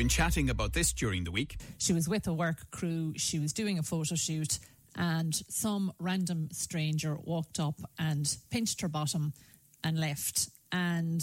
been chatting about this during the week. She was with a work crew, she was doing a photo shoot, and some random stranger walked up and pinched her bottom and left. And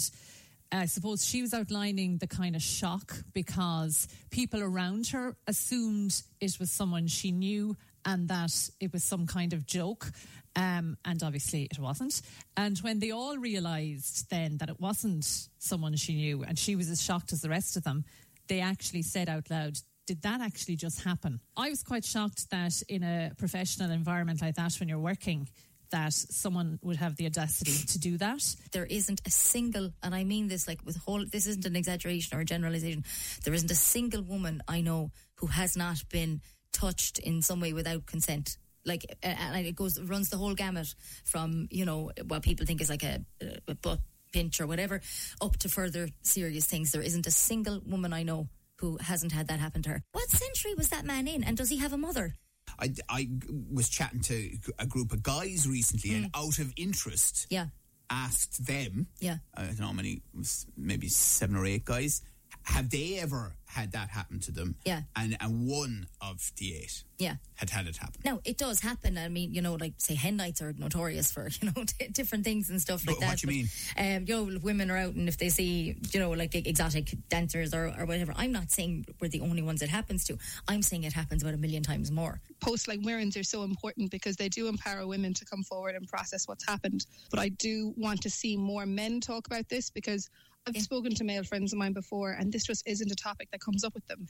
I suppose she was outlining the kind of shock because people around her assumed it was someone she knew and that it was some kind of joke. Um, and obviously it wasn't. And when they all realised then that it wasn't someone she knew and she was as shocked as the rest of them, they actually said out loud, did that actually just happen? I was quite shocked that in a professional environment like that, when you're working, that someone would have the audacity to do that. There isn't a single, and I mean this like with whole, this isn't an exaggeration or a generalization. There isn't a single woman I know who has not been touched in some way without consent. Like, and it goes, runs the whole gamut from, you know, what people think is like a, a butt pinch or whatever, up to further serious things. There isn't a single woman I know who hasn't had that happen to her. What century was that man in? And does he have a mother? I, I was chatting to a group of guys recently, and hmm. out of interest, Yeah. asked them. Yeah. Uh, I don't know how many, was maybe seven or eight guys. Have they ever had that happen to them? Yeah. And and one of the eight Yeah. had had it happen. No, it does happen. I mean, you know, like say hen nights are notorious for you know t- different things and stuff like But that. what do you But, Um, you know, women are out and if they see you know like exotic dancers or, or whatever, I'm not saying we're the only ones it happens to. I'm saying it happens about a million times more. posts like Muireann's are so important because they do empower women to come forward and process what's happened. But I do want to see more men talk about this because I've spoken to male friends of mine before, and this just isn't a topic that comes up with them.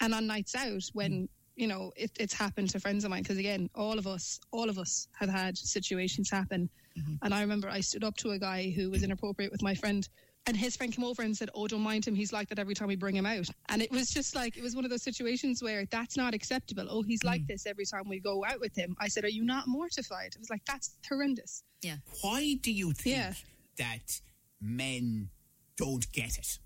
And on nights out, when mm. you know it, it's happened to friends of mine, because again, all of us, all of us have had situations happen. Mm-hmm. And I remember I stood up to a guy who was inappropriate with my friend. And his friend came over and said, Oh, don't mind him. He's like that every time we bring him out. And it was just like, it was one of those situations where that's not acceptable. Oh, he's like mm. this every time we go out with him. I said, Are you not mortified? It was like, That's horrendous. Yeah. Why do you think Yeah. that men don't get it?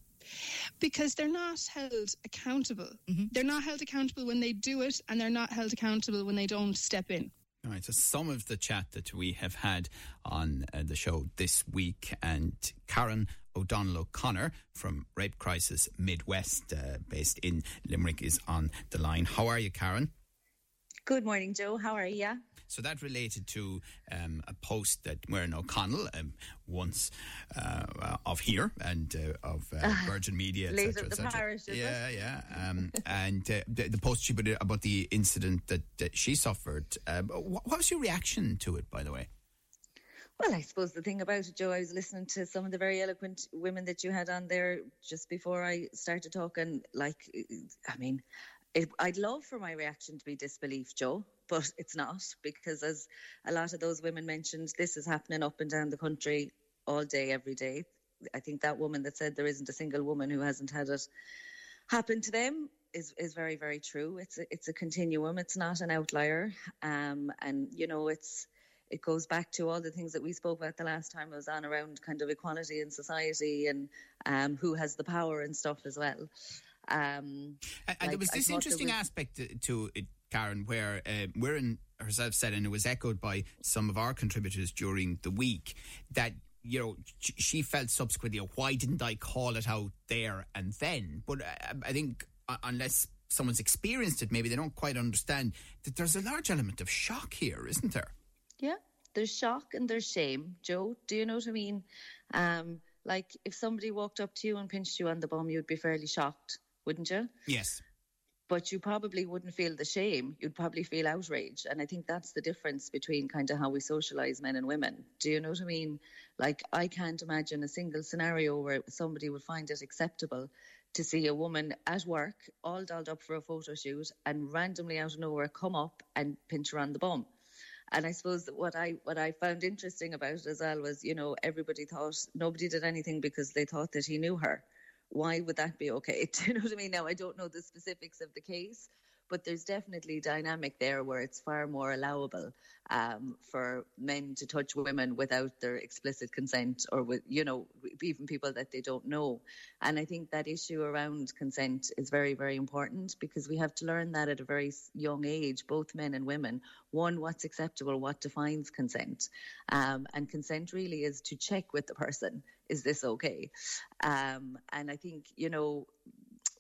Because they're not held accountable. They're not held accountable when they do it, and they're not held accountable when they don't step in. All right, so some of the chat that we have had on uh, the show this week, and Karen O'Donnell O'Connor from Rape Crisis Midwest, uh, based in Limerick, is on the line. How are you, Karen? Good morning, Joe. How are you? Yeah? So that related to um, a post that Muireann O'Connell, um, once uh, uh, of here and uh, of uh, Virgin Media, etc. Et the parish, yeah, yeah. Um, and uh, the, the post she put about the incident that, that she suffered. Um, what, what was your reaction to it, by the way? Well, I suppose the thing about it, Joe, I was listening to some of the very eloquent women that you had on there just before I started talking. Like, I mean, it, I'd love for my reaction to be disbelief, Joe, but it's not because, as a lot of those women mentioned, this is happening up and down the country all day, every day. I think that woman that said there isn't a single woman who hasn't had it happen to them is is very very true. It's a, it's a continuum. It's not an outlier. Um, and you know it's it goes back to all the things that we spoke about the last time I was on around kind of equality in society and um, who has the power and stuff as well. Um, And, and there was this interesting was- aspect to, it, Karen, where uh, Muireann herself said, and it was echoed by some of our contributors during the week, that you know she felt subsequently, "Oh, why didn't I call it out there and then? But uh, I think uh, unless someone's experienced it, maybe they don't quite understand that there's a large element of shock here, isn't there? Yeah, there's shock and there's shame. Joe, do you know what I mean? Um, like if somebody walked up to you and pinched you on the bum, you'd be fairly shocked, wouldn't you? Yes. But you probably wouldn't feel the shame. You'd probably feel outrage. And I think that's the difference between kind of how we socialize men and women. Do you know what I mean? Like, I can't imagine a single scenario where somebody would find it acceptable to see a woman at work, all dolled up for a photo shoot, and randomly out of nowhere come up and pinch her on the bum. And I suppose that what I what I found interesting about it as well was, you know, everybody thought nobody did anything because they thought that he knew her. Why would that be okay? Do you know what I mean? Now I don't know the specifics of the case, but there's definitely a dynamic there where it's far more allowable um, for men to touch women without their explicit consent or with you know even people that they don't know. And i think that issue around consent is very very important because we have to learn that at a very young age both men and women one what's acceptable what defines consent um, and consent really is to check with the person is this okay? Um, and i think you know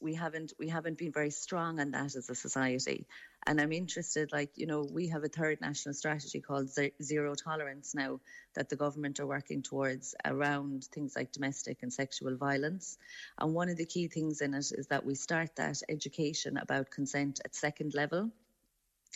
we haven't we haven't been very strong on that as a society. And I'm interested, like you know, we have a third national strategy called zero tolerance now that the government are working towards around things like domestic and sexual violence. And one of the key things in it is that we start that education about consent at second level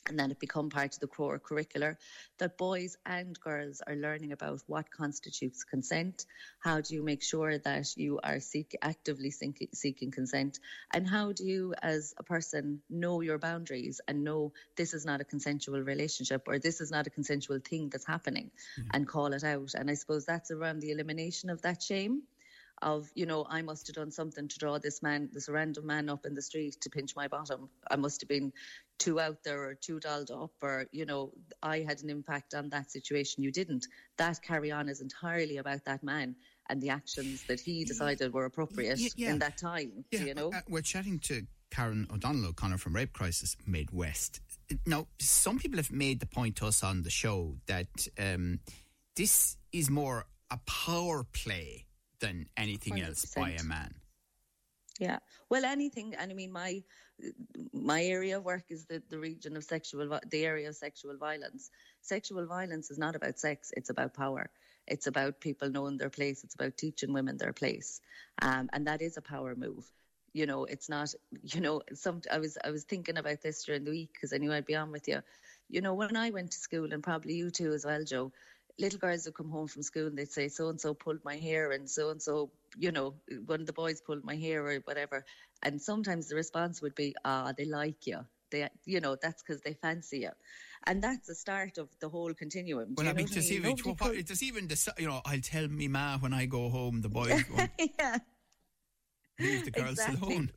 and then it become part of the core curricular that boys and girls are learning about what constitutes consent how do you make sure that you are seek, actively seek, seeking consent and how do you as a person know your boundaries and know this is not a consensual relationship or this is not a consensual thing that's happening mm-hmm. and call it out and i suppose that's around the elimination of that shame of you know I must have done something to draw this man, this random man up in the street to pinch my bottom. I must have been too out there or too dolled up, or you know I had an impact on that situation. You didn't. That carry on is entirely about that man and the actions that he decided were appropriate yeah, yeah. in that time. Yeah. you know? Uh, we're chatting to Karen O'Donnell O'Connor from Rape Crisis Midwest. Now, some people have made the point to us on the show that um, this is more a power play than anything 100%. else by a man. Yeah, well, anything, and I mean, my my area of work is the, the region of sexual, the area of sexual violence. Sexual violence is not about sex; it's about power. It's about people knowing their place. It's about teaching women their place, um, and that is a power move. You know, it's not. You know, some. I was I was thinking about this during the week because I knew I'd be on with you. You know, when I went to school, and probably you too as well, Joe little girls would come home from school and they'd say so and so pulled my hair and so and so you know one of the boys pulled my hair or whatever. And sometimes the response would be ah they like you they you know that's because they fancy you and that's the start of the whole continuum. Well I mean, just even, could... just even the, you know I'll tell me ma when I go home the boys yeah. leave the girls exactly. alone.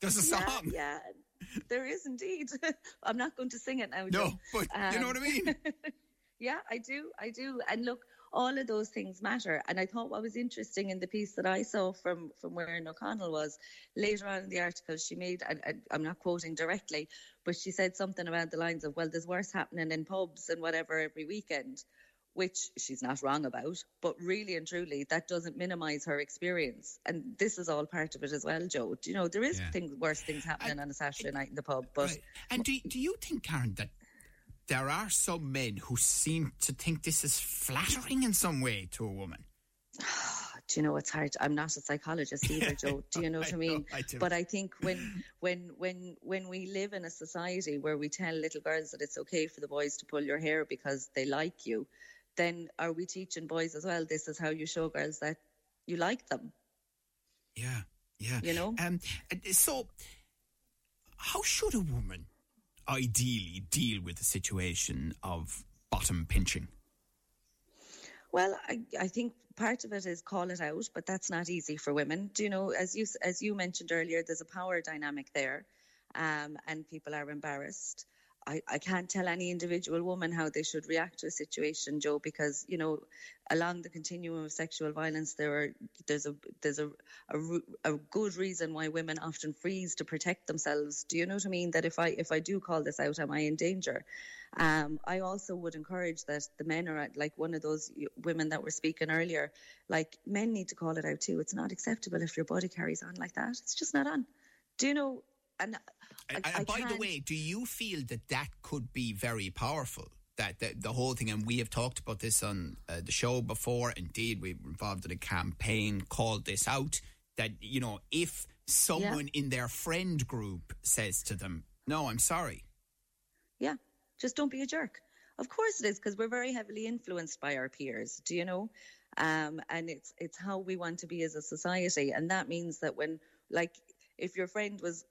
There's a song. yeah, yeah. there is indeed. I'm not going to sing it now no but um, you know what I mean Yeah, I do. I do. And look, all of those things matter. And I thought what was interesting in the piece that I saw from from Muireann O'Connell was later on in the article she made. I, I, I'm not quoting directly, but she said something about the lines of, "Well, there's worse happening in pubs and whatever every weekend." Which she's not wrong about, but really and truly, that doesn't minimise her experience. And this is all part of it as well, Joe. Do you know there is yeah. things, worse things happening on a Saturday night in the pub? But right. and do do you think, Karen, that there are some men who seem to think this is flattering in some way to a woman. do you know it's hard? I'm not a psychologist either joe. Do you know what i, mean? I but i think when when when when we live in a society where we tell little girls that it's okay for the boys to pull your hair because they like you then are we teaching boys as well this is how you show girls that you like them? Yeah yeah. You know? Um so how should a woman ideally deal with the situation of bottom pinching? Well, I, I think part of it is call it out, but that's not easy for women. Do you know, as you as you mentioned earlier, there's a power dynamic there, um, and people are embarrassed. I, I can't tell any individual woman how they should react to a situation, Joe, because you know, along the continuum of sexual violence, there are there's a there's a, a, a good reason why women often freeze to protect themselves. Do you know what I mean? That if I if I do call this out, am I in danger? Um, I also would encourage that the men are like one of those women that were speaking earlier. Like men need to call it out too. It's not acceptable if your body carries on like that. It's just not on. Do you know? And I, I, by the way, do you feel that that could be very powerful? That, that the whole thing, and we have talked about this on uh, the show before. Indeed, we were involved in a campaign called this out. That you know, if someone yeah. in their friend group says to them, "No, I'm sorry," yeah, just don't be a jerk. Of course it is because we're very heavily influenced by our peers. Do you know? Um, and it's it's how we want to be as a society, and that means that when like if your friend was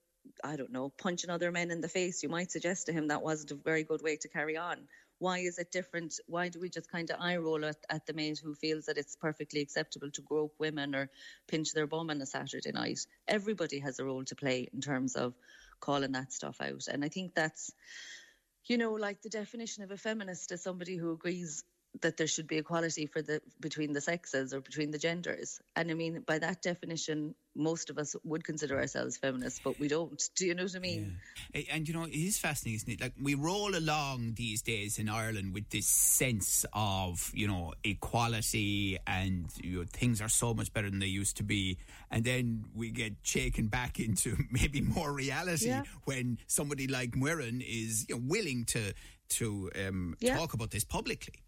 I don't know, punching other men in the face, you might suggest to him that wasn't a very good way to carry on. Why is it different? Why do we just kind of eye roll at, at the mate who feels that it's perfectly acceptable to grope women or pinch their bum on a Saturday night? Everybody has a role to play in terms of calling that stuff out. And I think that's, you know, like the definition of a feminist is somebody who agrees that there should be equality for the between the sexes or between the genders. And I mean, by that definition, most of us would consider ourselves feminists, but we don't. Do you know what I mean? Yeah. And you know, it is fascinating, isn't it? Like we roll along these days in Ireland with this sense of you know equality and you know, things are so much better than they used to be, and then we get shaken back into maybe more reality Yeah. when somebody like Muireann is you know, willing to to um, Yeah. talk about this publicly.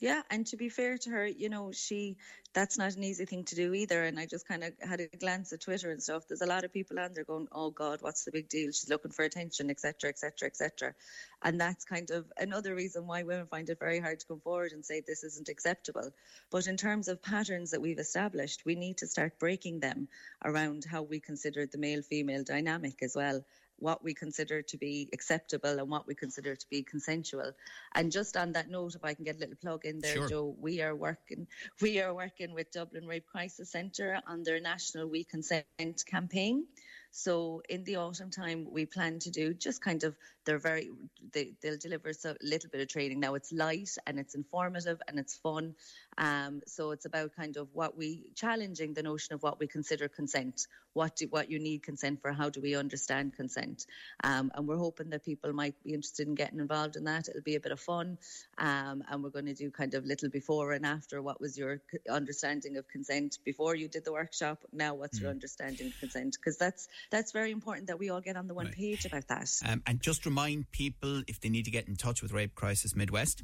Yeah, and to be fair to her, you know, she that's not an easy thing to do either. And I just kind of had a glance at Twitter and stuff. There's a lot of people on there going, "Oh God, what's the big deal? She's looking for attention, etc., etc., etc." And that's kind of another reason why women find it very hard to come forward and say this isn't acceptable. But in terms of patterns that we've established, we need to start breaking them around how we consider the male-female dynamic as well what we consider to be acceptable and what we consider to be consensual. And just on that note, if I can get a little plug in there, Sure. Joe, we are working we are working with Dublin Rape Crisis Centre on their national We Consent campaign. So in the autumn time, we plan to do just kind of they're very they, they'll deliver a little bit of training. Now it's light and it's informative and it's fun. Um, so it's about kind of what we challenging the notion of what we consider consent. What do what you need consent for? How do we understand consent? Um, and we're hoping that people might be interested in getting involved in that. It'll be a bit of fun, um, and we're going to do kind of little before and after. What was your understanding of consent before you did the workshop? Now, what's your understanding of consent? Because that's that's very important that we all get on the one Right. page about that. Um, and just remind people if they need to get in touch with Rape Crisis Midwest.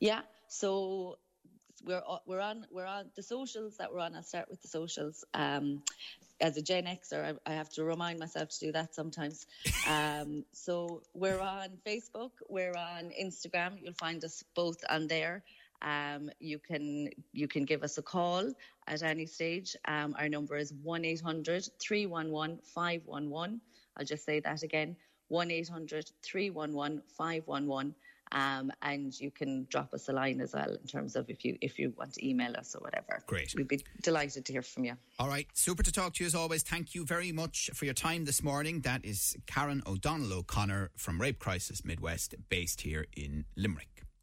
Yeah. So we're o- we're on we're on the socials that we're on. I'll start with the socials. Um, as a Gen Xer, I, I have to remind myself to do that sometimes. Um, so we're on Facebook, we're on Instagram. You'll find us both on there. Um, you can you can give us a call at any stage. Um, our number is 1-800 311 511. I'll just say that again 1 800 311 511. Um, and you can drop us a line as well in terms of if you if you want to email us or whatever. Great. We'd be delighted to hear from you. All right, super to talk to you as always. Thank you very much for your time this morning. That is Karen O'Donnell O'Connor from Rape Crisis Midwest, based here in Limerick.